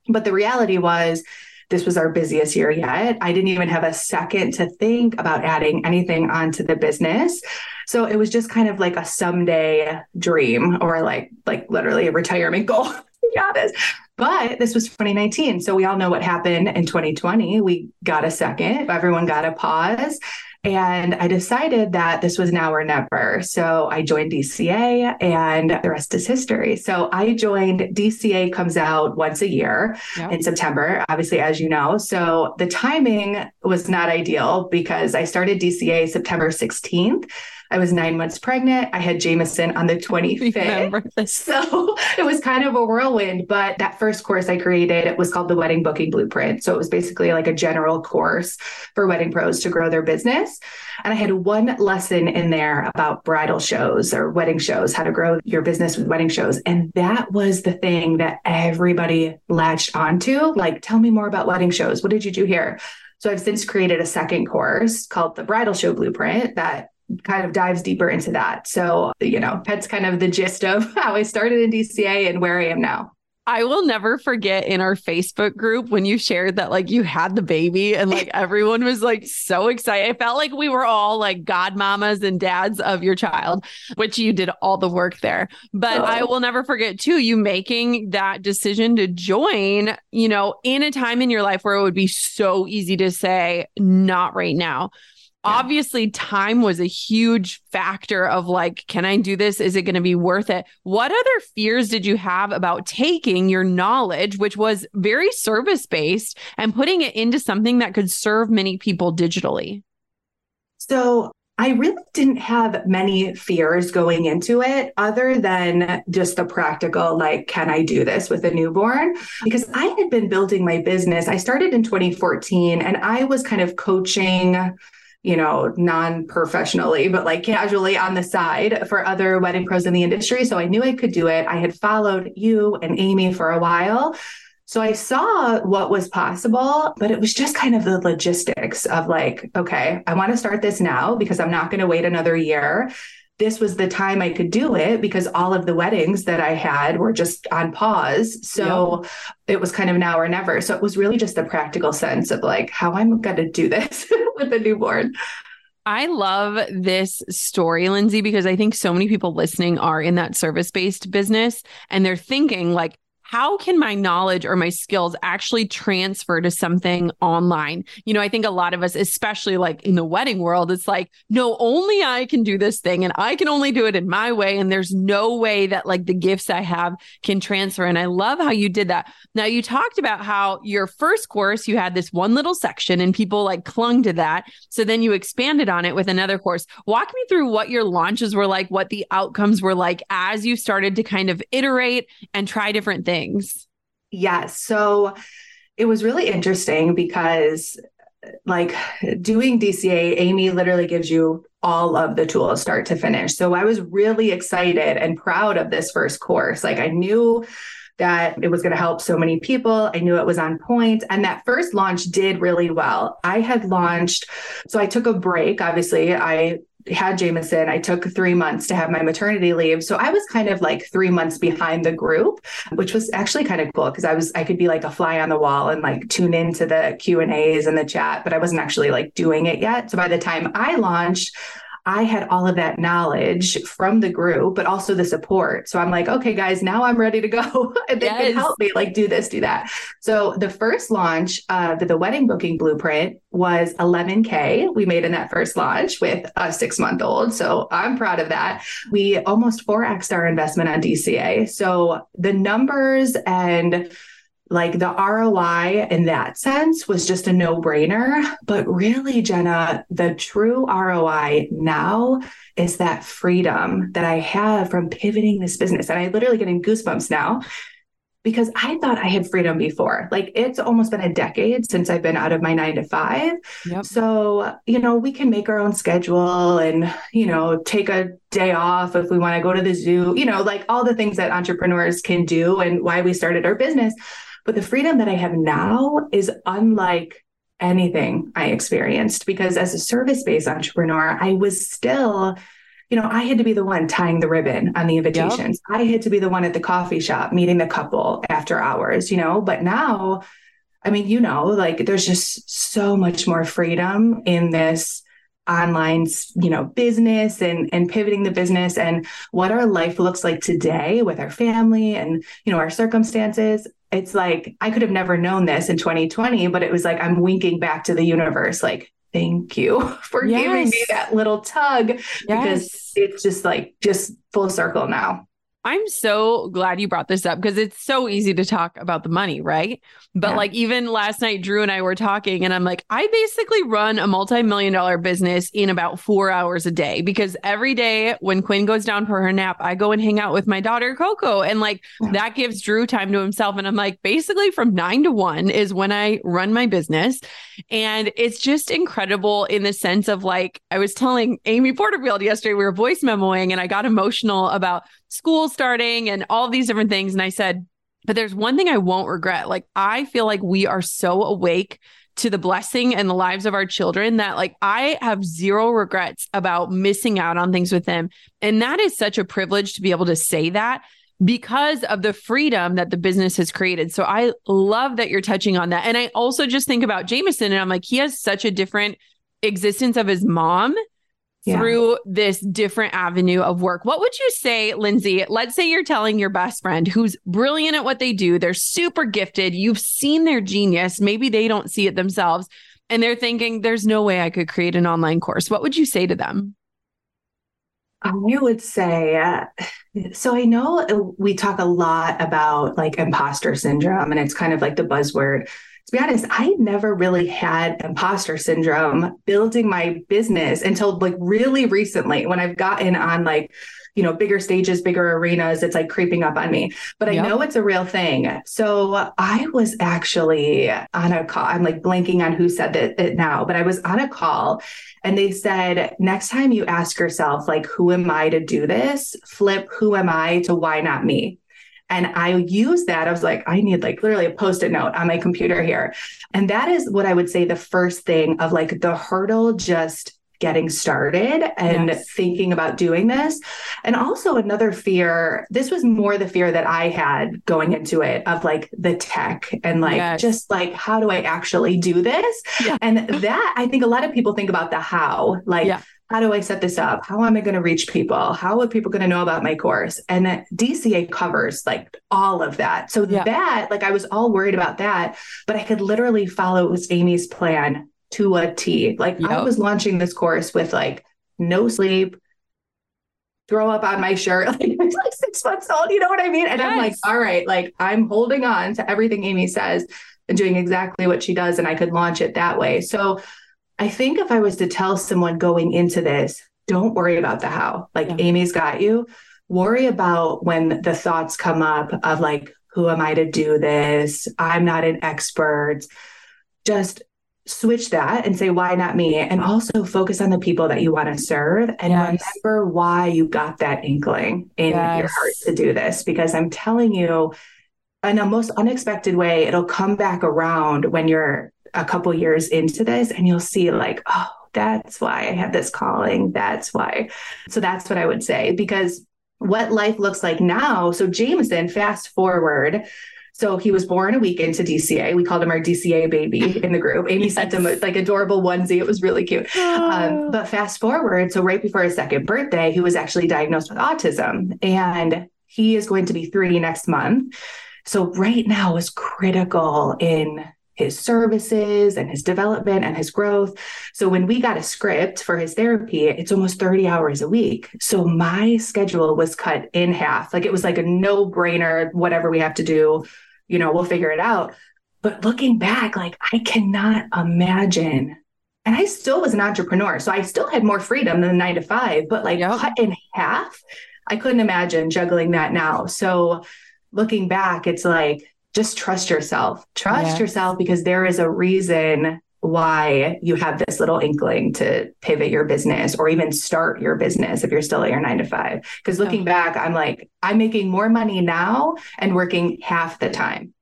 But the reality was, this was our busiest year yet. I didn't even have a second to think about adding anything onto the business. So it was just kind of like a someday dream or like like literally a retirement goal. got it. But this was 2019. So we all know what happened in 2020. We got a second, everyone got a pause. And I decided that this was now or never. So I joined DCA and the rest is history. So I joined DCA comes out once a year yep. in September, obviously, as you know. So the timing was not ideal because I started DCA September 16th. I was nine months pregnant. I had Jameson on the 25th. So it was kind of a whirlwind. But that first course I created it was called the Wedding Booking Blueprint. So it was basically like a general course for wedding pros to grow their business. And I had one lesson in there about bridal shows or wedding shows, how to grow your business with wedding shows. And that was the thing that everybody latched onto. Like, tell me more about wedding shows. What did you do here? So I've since created a second course called the Bridal Show Blueprint that kind of dives deeper into that. So, you know, that's kind of the gist of how I started in DCA and where I am now.
I will never forget in our Facebook group when you shared that like you had the baby and like everyone was like so excited. I felt like we were all like godmamas and dads of your child, which you did all the work there. But oh. I will never forget too you making that decision to join, you know, in a time in your life where it would be so easy to say not right now obviously time was a huge factor of like can i do this is it going to be worth it what other fears did you have about taking your knowledge which was very service based and putting it into something that could serve many people digitally
So I really didn't have many fears going into it other than just the practical, like, can I do this with a newborn? Because I had been building my business. I started in 2014 and I was kind of coaching you know, non professionally, but like casually on the side for other wedding pros in the industry. So I knew I could do it. I had followed you and Amy for a while. So I saw what was possible, but it was just kind of the logistics of like, okay, I want to start this now because I'm not going to wait another year this was the time I could do it because all of the weddings that I had were just on pause. So yep. it was kind of now or never. So it was really just the practical sense of like how I'm going to do this with a newborn.
I love this story, Lindsay, because I think so many people listening are in that service based business and they're thinking, like, how can my knowledge or my skills actually transfer to something online? You know, I think a lot of us, especially like in the wedding world, it's like, no, only I can do this thing and I can only do it in my way. And there's no way that like the gifts I have can transfer. And I love how you did that. Now, you talked about how your first course, you had this one little section and people like clung to that. So then you expanded on it with another course. Walk me through what your launches were like, what the outcomes were like as you started to kind of iterate and try different things things?
Yes. So it was really interesting because like doing DCA, Amy literally gives you all of the tools start to finish. So I was really excited and proud of this first course. Like I knew that it was going to help so many people. I knew it was on point, And that first launch did really well. I had launched, so I took a break. Obviously, I had Jameson, I took three months to have my maternity leave. So I was kind of like three months behind the group, which was actually kind of cool because I was I could be like a fly on the wall and like tune into the Q and A's and the chat, but I wasn't actually like doing it yet. So by the time I launched, I had all of that knowledge from the group, but also the support. So I'm like, okay, guys, now I'm ready to go. and they yes. can help me like do this, do that. So the first launch of the, the wedding booking blueprint was 11K. We made in that first launch with a six month old. So I'm proud of that. We almost 4x our investment on DCA. So the numbers and like the ROI in that sense was just a no brainer. But really, Jenna, the true ROI now is that freedom that I have from pivoting this business. And I literally getting goosebumps now because I thought I had freedom before. Like it's almost been a decade since I've been out of my nine to five. Yep. So, you know, we can make our own schedule and, you know, take a day off if we want to go to the zoo, you know, like all the things that entrepreneurs can do and why we started our business. But the freedom that I have now is unlike anything I experienced because as a service based entrepreneur, I was still, you know, I had to be the one tying the ribbon on the invitations. Yep. I had to be the one at the coffee shop meeting the couple after hours, you know, but now, I mean, you know, like there's just so much more freedom in this online you know business and and pivoting the business and what our life looks like today with our family and you know our circumstances it's like I could have never known this in 2020, but it was like I'm winking back to the universe, like, thank you for yes. giving me that little tug yes. because it's just like just full circle now.
I'm so glad you brought this up because it's so easy to talk about the money, right? But yeah. like even last night, Drew and I were talking, and I'm like, I basically run a multi million dollar business in about four hours a day because every day when Quinn goes down for her nap, I go and hang out with my daughter, Coco. And like yeah. that gives Drew time to himself. And I'm like, basically from nine to one is when I run my business. And it's just incredible in the sense of like, I was telling Amy Porterfield yesterday, we were voice memoing, and I got emotional about school starting and all these different things. And I said, but there's one thing I won't regret. Like, I feel like we are so awake to the blessing and the lives of our children that like I have zero regrets about missing out on things with them. And that is such a privilege to be able to say that because of the freedom that the business has created. So I love that you're touching on that. And I also just think about Jameson and I'm like, he has such a different existence of his mom yeah. through this different avenue of work. What would you say, Lindsay? Let's say you're telling your best friend who's brilliant at what they do, they're super gifted, you've seen their genius, maybe they don't see it themselves, and they're thinking, there's no way I could create an online course. What would you say to them?
I would say, uh, so I know we talk a lot about like imposter syndrome, and it's kind of like the buzzword to be honest, I never really had imposter syndrome building my business until like really recently when I've gotten on like, you know, bigger stages, bigger arenas, it's like creeping up on me. But yep. I know it's a real thing. So I was actually on a call. I'm like blanking on who said it, it now, but I was on a call and they said, next time you ask yourself, like, who am I to do this? Flip, who am I to why not me? And I use that. I was like, I need like literally a post it note on my computer here. And that is what I would say the first thing of like the hurdle just getting started and yes. thinking about doing this. And also another fear, this was more the fear that I had going into it of like the tech and like yes. just like how do I actually do this? Yeah. And that I think a lot of people think about the how, like yeah how do I set this up? How am I going to reach people? How are people going to know about my course? And that DCA covers like all of that. So yeah. that, like, I was all worried about that, but I could literally follow it was Amy's plan to a T. Like, yep. I was launching this course with like no sleep, throw up on my shirt. Like, I was like six months old. You know what I mean? And yes. I'm like, all right, like, I'm holding on to everything Amy says and doing exactly what she does. And I could launch it that way. So, I think if I was to tell someone going into this, don't worry about the how, like yeah. Amy's got you. Worry about when the thoughts come up of like, who am I to do this? I'm not an expert. Just switch that and say, why not me? And also focus on the people that you want to serve and yes. remember why you got that inkling in yes. your heart to do this. Because I'm telling you, in a most unexpected way, it'll come back around when you're a couple years into this and you'll see like, oh, that's why I have this calling. That's why. So that's what I would say because what life looks like now. So Jameson, fast forward. So he was born a week into DCA. We called him our DCA baby in the group. Amy yes. sent him a, like adorable onesie. It was really cute. Oh. Um, but fast forward, so right before his second birthday, he was actually diagnosed with autism, and he is going to be three next month. So right now is critical in his services and his development and his growth. So when we got a script for his therapy, it's almost 30 hours a week. So my schedule was cut in half. Like it was like a no brainer, whatever we have to do, you know, we'll figure it out. But looking back, like I cannot imagine. And I still was an entrepreneur. So I still had more freedom than the nine to five, but like yep. cut in half, I couldn't imagine juggling that now. So looking back, it's like, just trust yourself. Trust yes. yourself because there is a reason why you have this little inkling to pivot your business or even start your business if you're still at your nine to five. Because looking oh. back, I'm like, I'm making more money now and working half the time.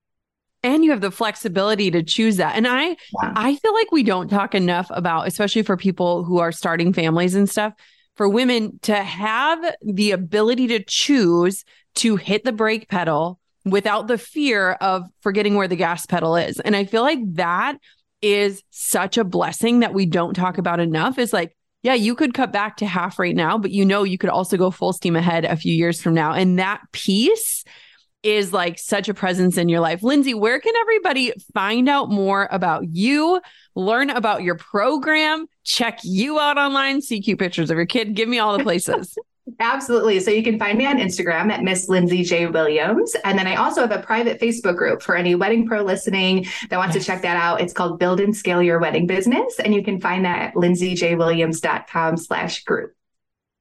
And you have the flexibility to choose that. And I yeah. I feel like we don't talk enough about, especially for people who are starting families and stuff, for women to have the ability to choose to hit the brake pedal without the fear of forgetting where the gas pedal is. And I feel like that is such a blessing that we don't talk about enough is like, yeah, you could cut back to half right now, but you know, you could also go full steam ahead a few years from now. And that piece is like such a presence in your life. Lindsay, where can everybody find out more about you, learn about your program, check you out online, see cute pictures of your kid? Give me all the places.
Absolutely. So you can find me on Instagram at Miss Lindsay J. Williams. And then I also have a private Facebook group for any wedding pro listening that wants yes. to check that out. It's called Build and Scale Your Wedding Business. And you can find that at lindsayjwilliams.com slash group.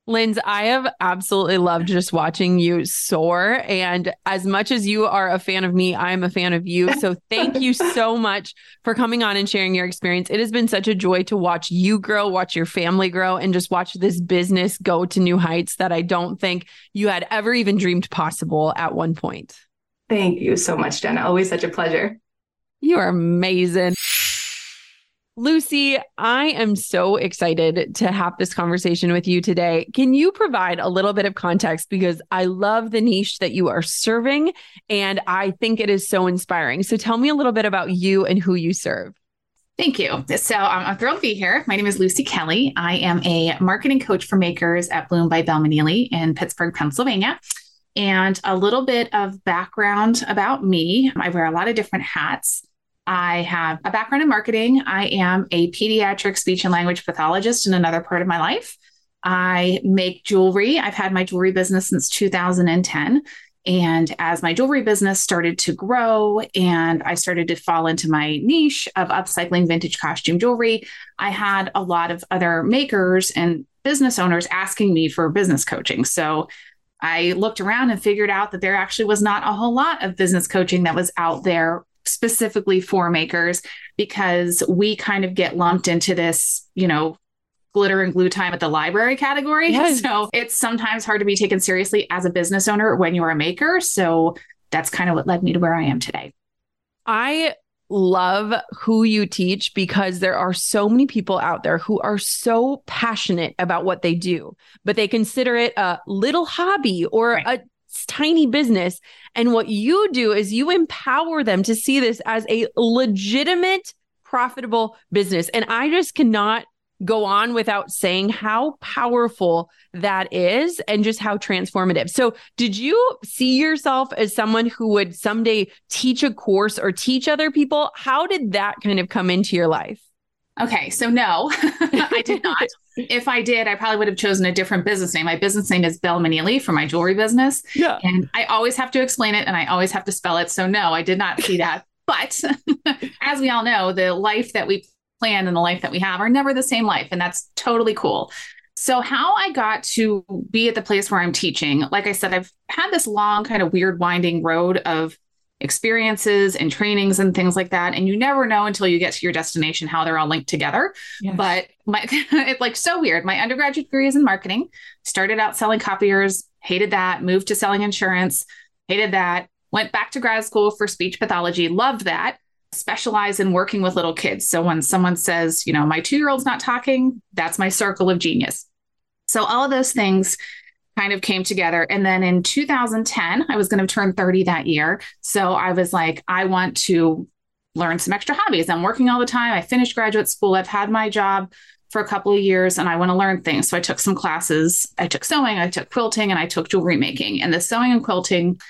Linz, I have absolutely loved just watching you soar. And as much as you are a fan of me, I'm a fan of you. So thank you so much for coming on and sharing your experience. It has been such a joy to watch you grow, watch your family grow, and just watch this business go to new heights that I don't think you had ever even dreamed possible at one point.
Thank you so much, Jenna. Always such a pleasure.
You are amazing. Lucy, I am so excited to have this conversation with you today. Can you provide a little bit of context? Because I love the niche that you are serving, and I think it is so inspiring. So tell me a little bit about you and who you serve.
Thank you. So I'm thrilled to be here. My name is Lucy Kelly. I am a marketing coach for makers at Bloom by Belle Manili in Pittsburgh, Pennsylvania. And a little bit of background about me I wear a lot of different hats. I have a background in marketing. I am a pediatric speech and language pathologist in another part of my life. I make jewelry. I've had my jewelry business since 2010. And as my jewelry business started to grow and I started to fall into my niche of upcycling vintage costume jewelry, I had a lot of other makers and business owners asking me for business coaching. So I looked around and figured out that there actually was not a whole lot of business coaching that was out there specifically for makers because we kind of get lumped into this, you know, glitter and glue time at the library category. Yes. So it's sometimes hard to be taken seriously as a business owner when you're a maker. So that's kind of what led me to where I am today.
I love who you teach because there are so many people out there who are so passionate about what they do, but they consider it a little hobby or right. a tiny business. And what you do is you empower them to see this as a legitimate, profitable business. And I just cannot go on without saying how powerful that is and just how transformative. So, did you see yourself as someone who would someday teach a course or teach other people? How did that kind of come into your life?
Okay, so no, I did not. if I did, I probably would have chosen a different business name. My business name is Belle Manili for my jewelry business. Yeah. And I always have to explain it and I always have to spell it. So no, I did not see that. but as we all know, the life that we plan and the life that we have are never the same life. And that's totally cool. So, how I got to be at the place where I'm teaching, like I said, I've had this long, kind of weird, winding road of experiences and trainings and things like that. And you never know until you get to your destination how they're all linked together. Yes. But my, it's like so weird. My undergraduate degree is in marketing, started out selling copiers, hated that, moved to selling insurance, hated that, went back to grad school for speech pathology, loved that specialize in working with little kids. So when someone says, you know, my two year old's not talking, that's my circle of genius. So all of those things kind of came together. And then in 2010, I was going to turn 30 that year. So I was like, I want to learn some extra hobbies. I'm working all the time. I finished graduate school. I've had my job for a couple of years and I want to learn things. So I took some classes. I took sewing, I took quilting, and I took jewelry making. And the sewing and quilting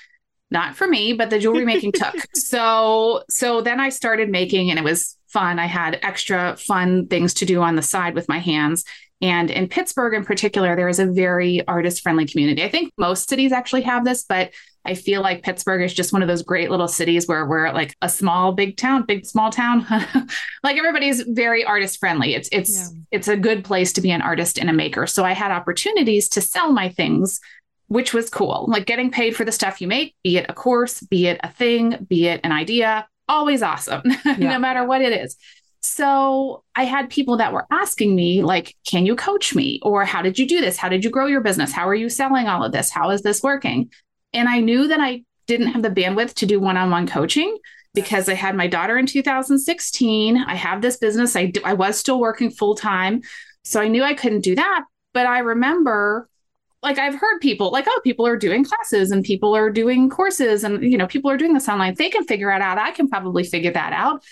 not for me, but the jewelry making took. So so then I started making and it was fun. I had extra fun things to do on the side with my hands. And in Pittsburgh in particular, there is a very artist friendly community. I think most cities actually have this, but I feel like Pittsburgh is just one of those great little cities where we're like a small big town, big small town. like everybody's very artist friendly. It's it's yeah. it's a good place to be an artist and a maker. So I had opportunities to sell my things which was cool. Like getting paid for the stuff you make, be it a course, be it a thing, be it an idea, always awesome, yeah. no matter what it is. So I had people that were asking me, like, can you coach me? Or how did you do this? How did you grow your business? How are you selling all of this? How is this working? And I knew that I didn't have the bandwidth to do one on one coaching because I had my daughter in 2016. I have this business. I, I was still working full time. So I knew I couldn't do that. But I remember like I've heard people like, oh, people are doing classes and people are doing courses and you know, people are doing this online. They can figure it out. I can probably figure that out.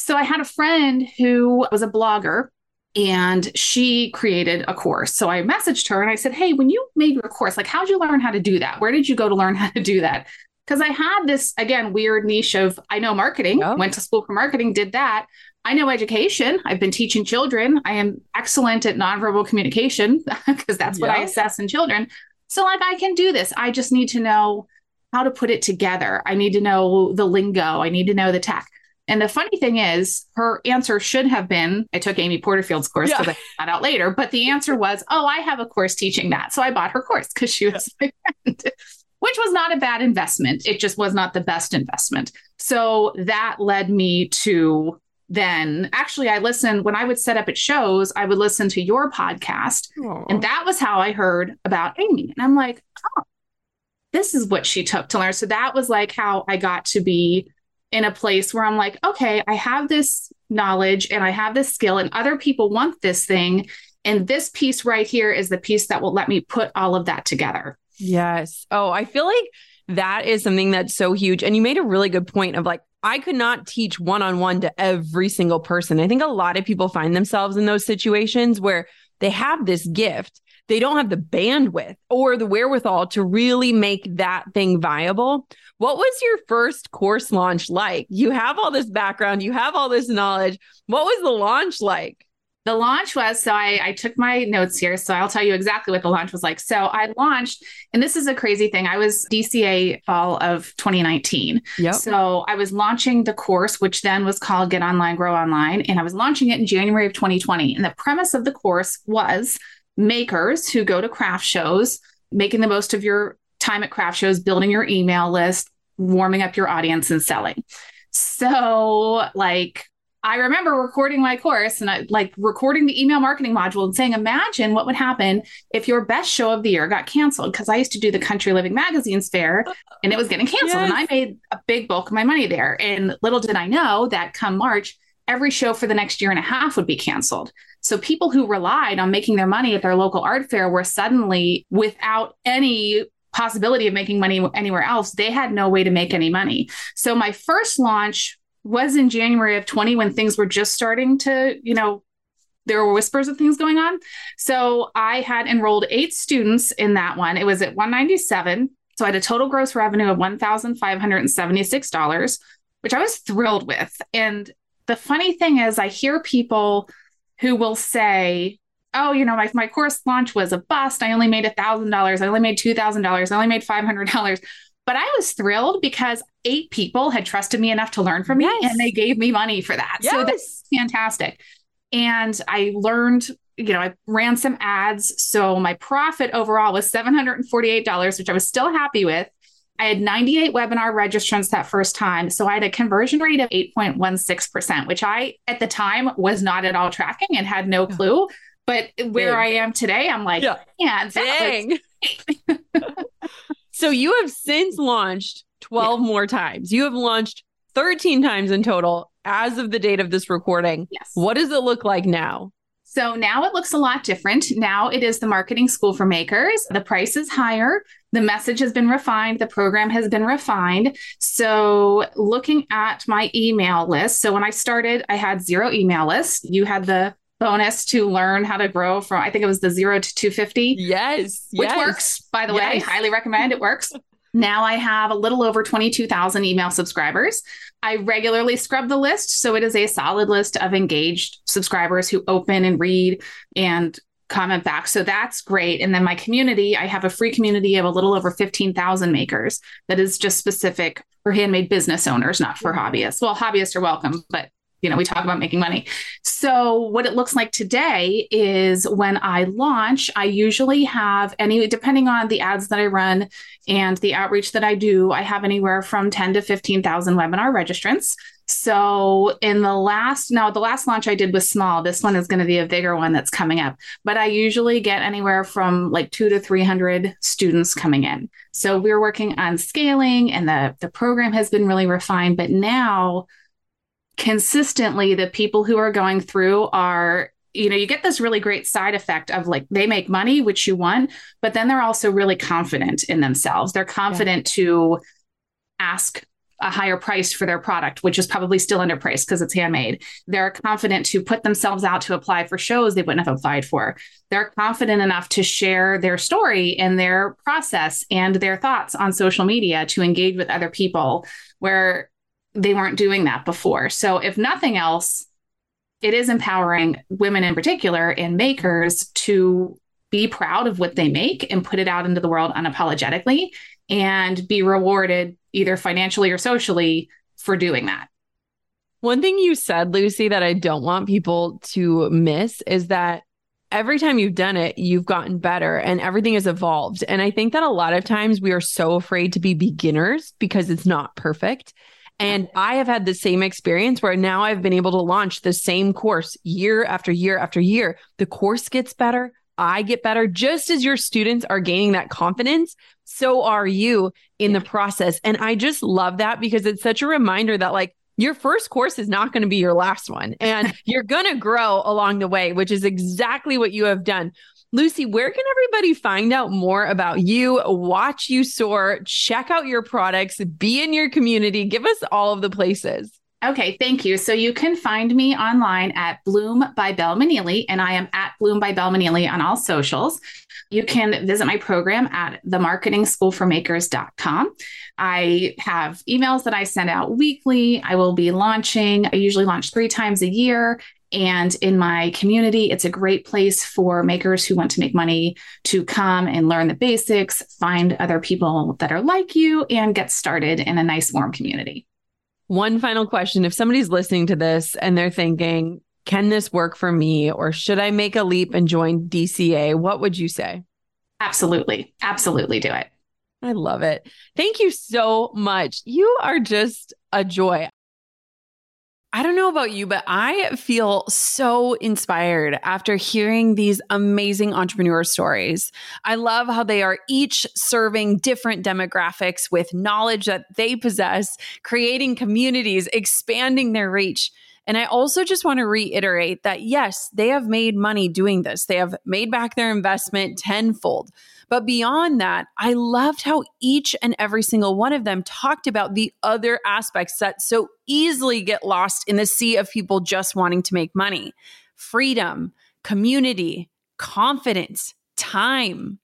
So I had a friend who was a blogger and she created a course. So I messaged her and I said, Hey, when you made your course, like how'd you learn how to do that? Where did you go to learn how to do that? Because I had this again weird niche of I know marketing, oh. went to school for marketing, did that. I know education. I've been teaching children. I am excellent at nonverbal communication because that's what I assess in children. So, like, I can do this. I just need to know how to put it together. I need to know the lingo. I need to know the tech. And the funny thing is, her answer should have been I took Amy Porterfield's course because yeah. I found out later, but the answer was, oh, I have a course teaching that. So I bought her course because she was yeah. my friend, which was not a bad investment. It just was not the best investment. So that led me to then actually I listened when I would set up at shows, I would listen to your podcast. Aww. And that was how I heard about Amy. And I'm like, oh, this is what she took to learn. So that was like how I got to be in a place where I'm like, okay, I have this knowledge and I have this skill, and other people want this thing. And this piece right here is the piece that will let me put all of that together.
Yes. Oh, I feel like that is something that's so huge. And you made a really good point of like, I could not teach one on one to every single person. I think a lot of people find themselves in those situations where they have this gift, they don't have the bandwidth or the wherewithal to really make that thing viable. What was your first course launch like? You have all this background, you have all this knowledge. What was the launch like?
the launch was so I, I took my notes here. So I'll tell you exactly what the launch was like. So I launched, and this is a crazy thing. I was DCA fall of 2019.
Yep.
So I was launching the course, which then was called Get Online, Grow Online. And I was launching it in January of 2020. And the premise of the course was makers who go to craft shows, making the most of your time at craft shows, building your email list, warming up your audience, and selling. So, like, I remember recording my course and I like recording the email marketing module and saying, imagine what would happen if your best show of the year got canceled. Cause I used to do the Country Living Magazine's fair and it was getting canceled. Yes. And I made a big bulk of my money there. And little did I know that come March, every show for the next year and a half would be canceled. So people who relied on making their money at their local art fair were suddenly without any possibility of making money anywhere else. They had no way to make any money. So my first launch was in January of 20 when things were just starting to, you know, there were whispers of things going on. So I had enrolled eight students in that one. It was at 197. So I had a total gross revenue of $1,576, which I was thrilled with. And the funny thing is, I hear people who will say, oh, you know, my, my course launch was a bust. I only made $1,000. I only made $2,000. I only made $500. But I was thrilled because eight people had trusted me enough to learn from me yes. and they gave me money for that. Yes. So that's fantastic. And I learned, you know, I ran some ads. So my profit overall was $748, which I was still happy with. I had 98 webinar registrants that first time. So I had a conversion rate of 8.16%, which I at the time was not at all tracking and had no clue. But where Dang. I am today, I'm like, yeah, yeah
dang. So you have since launched 12 yeah. more times. You have launched 13 times in total as of the date of this recording.
Yes.
What does it look like now?
So now it looks a lot different. Now it is the marketing school for makers. The price is higher. The message has been refined. The program has been refined. So looking at my email list. So when I started, I had zero email list. You had the bonus to learn how to grow from I think it was the 0 to 250.
Yes.
Which
yes.
works by the yes. way. Highly recommend it works. Now I have a little over 22,000 email subscribers. I regularly scrub the list. So it is a solid list of engaged subscribers who open and read and comment back. So that's great. And then my community, I have a free community of a little over 15,000 makers that is just specific for handmade business owners, not for mm-hmm. hobbyists. Well, hobbyists are welcome, but you know, we talk about making money. So, what it looks like today is when I launch, I usually have any, depending on the ads that I run and the outreach that I do, I have anywhere from 10 to 15,000 webinar registrants. So, in the last, now the last launch I did was small. This one is going to be a bigger one that's coming up, but I usually get anywhere from like two to 300 students coming in. So, we're working on scaling and the, the program has been really refined, but now, consistently the people who are going through are you know you get this really great side effect of like they make money which you want but then they're also really confident in themselves they're confident yeah. to ask a higher price for their product which is probably still underpriced because it's handmade they're confident to put themselves out to apply for shows they wouldn't have applied for they're confident enough to share their story and their process and their thoughts on social media to engage with other people where they weren't doing that before. So, if nothing else, it is empowering women in particular and makers to be proud of what they make and put it out into the world unapologetically and be rewarded either financially or socially for doing that.
One thing you said, Lucy, that I don't want people to miss is that every time you've done it, you've gotten better and everything has evolved. And I think that a lot of times we are so afraid to be beginners because it's not perfect. And I have had the same experience where now I've been able to launch the same course year after year after year. The course gets better. I get better. Just as your students are gaining that confidence, so are you in the process. And I just love that because it's such a reminder that, like, your first course is not going to be your last one, and you're going to grow along the way, which is exactly what you have done. Lucy, where can everybody find out more about you, watch you soar, check out your products, be in your community? Give us all of the places.
Okay, thank you. So you can find me online at Bloom by Belle Manili, and I am at Bloom by Belle Manili on all socials. You can visit my program at themarketingschoolformakers.com. I have emails that I send out weekly. I will be launching, I usually launch three times a year. And in my community, it's a great place for makers who want to make money to come and learn the basics, find other people that are like you, and get started in a nice, warm community.
One final question. If somebody's listening to this and they're thinking, can this work for me? Or should I make a leap and join DCA? What would you say?
Absolutely. Absolutely do it.
I love it. Thank you so much. You are just a joy. I don't know about you, but I feel so inspired after hearing these amazing entrepreneur stories. I love how they are each serving different demographics with knowledge that they possess, creating communities, expanding their reach. And I also just want to reiterate that yes, they have made money doing this. They have made back their investment tenfold. But beyond that, I loved how each and every single one of them talked about the other aspects that so easily get lost in the sea of people just wanting to make money freedom, community, confidence, time.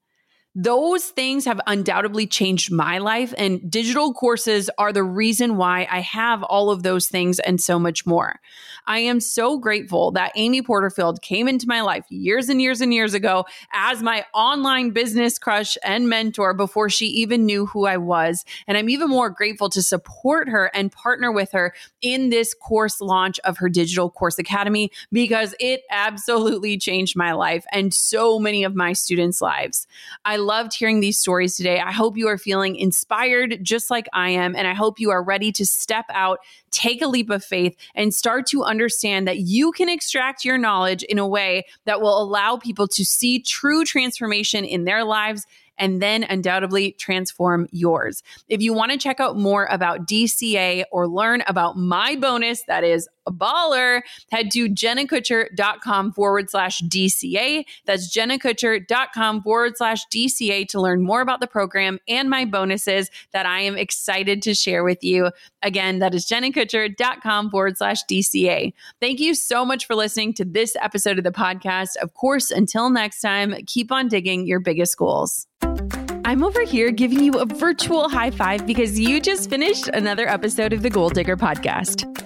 Those things have undoubtedly changed my life, and digital courses are the reason why I have all of those things and so much more. I am so grateful that Amy Porterfield came into my life years and years and years ago as my online business crush and mentor before she even knew who I was. And I'm even more grateful to support her and partner with her in this course launch of her Digital Course Academy because it absolutely changed my life and so many of my students' lives. I loved hearing these stories today. I hope you are feeling inspired just like I am. And I hope you are ready to step out, take a leap of faith, and start to understand that you can extract your knowledge in a way that will allow people to see true transformation in their lives and then undoubtedly transform yours. If you want to check out more about DCA or learn about my bonus that is baller, head to jennakutcher.com forward slash DCA. That's jennakutcher.com forward slash DCA to learn more about the program and my bonuses that I am excited to share with you. Again, that is jennakutcher.com forward slash DCA. Thank you so much for listening to this episode of the podcast. Of course, until next time, keep on digging your biggest goals. I'm over here giving you a virtual high five because you just finished another episode of the Goal Digger podcast.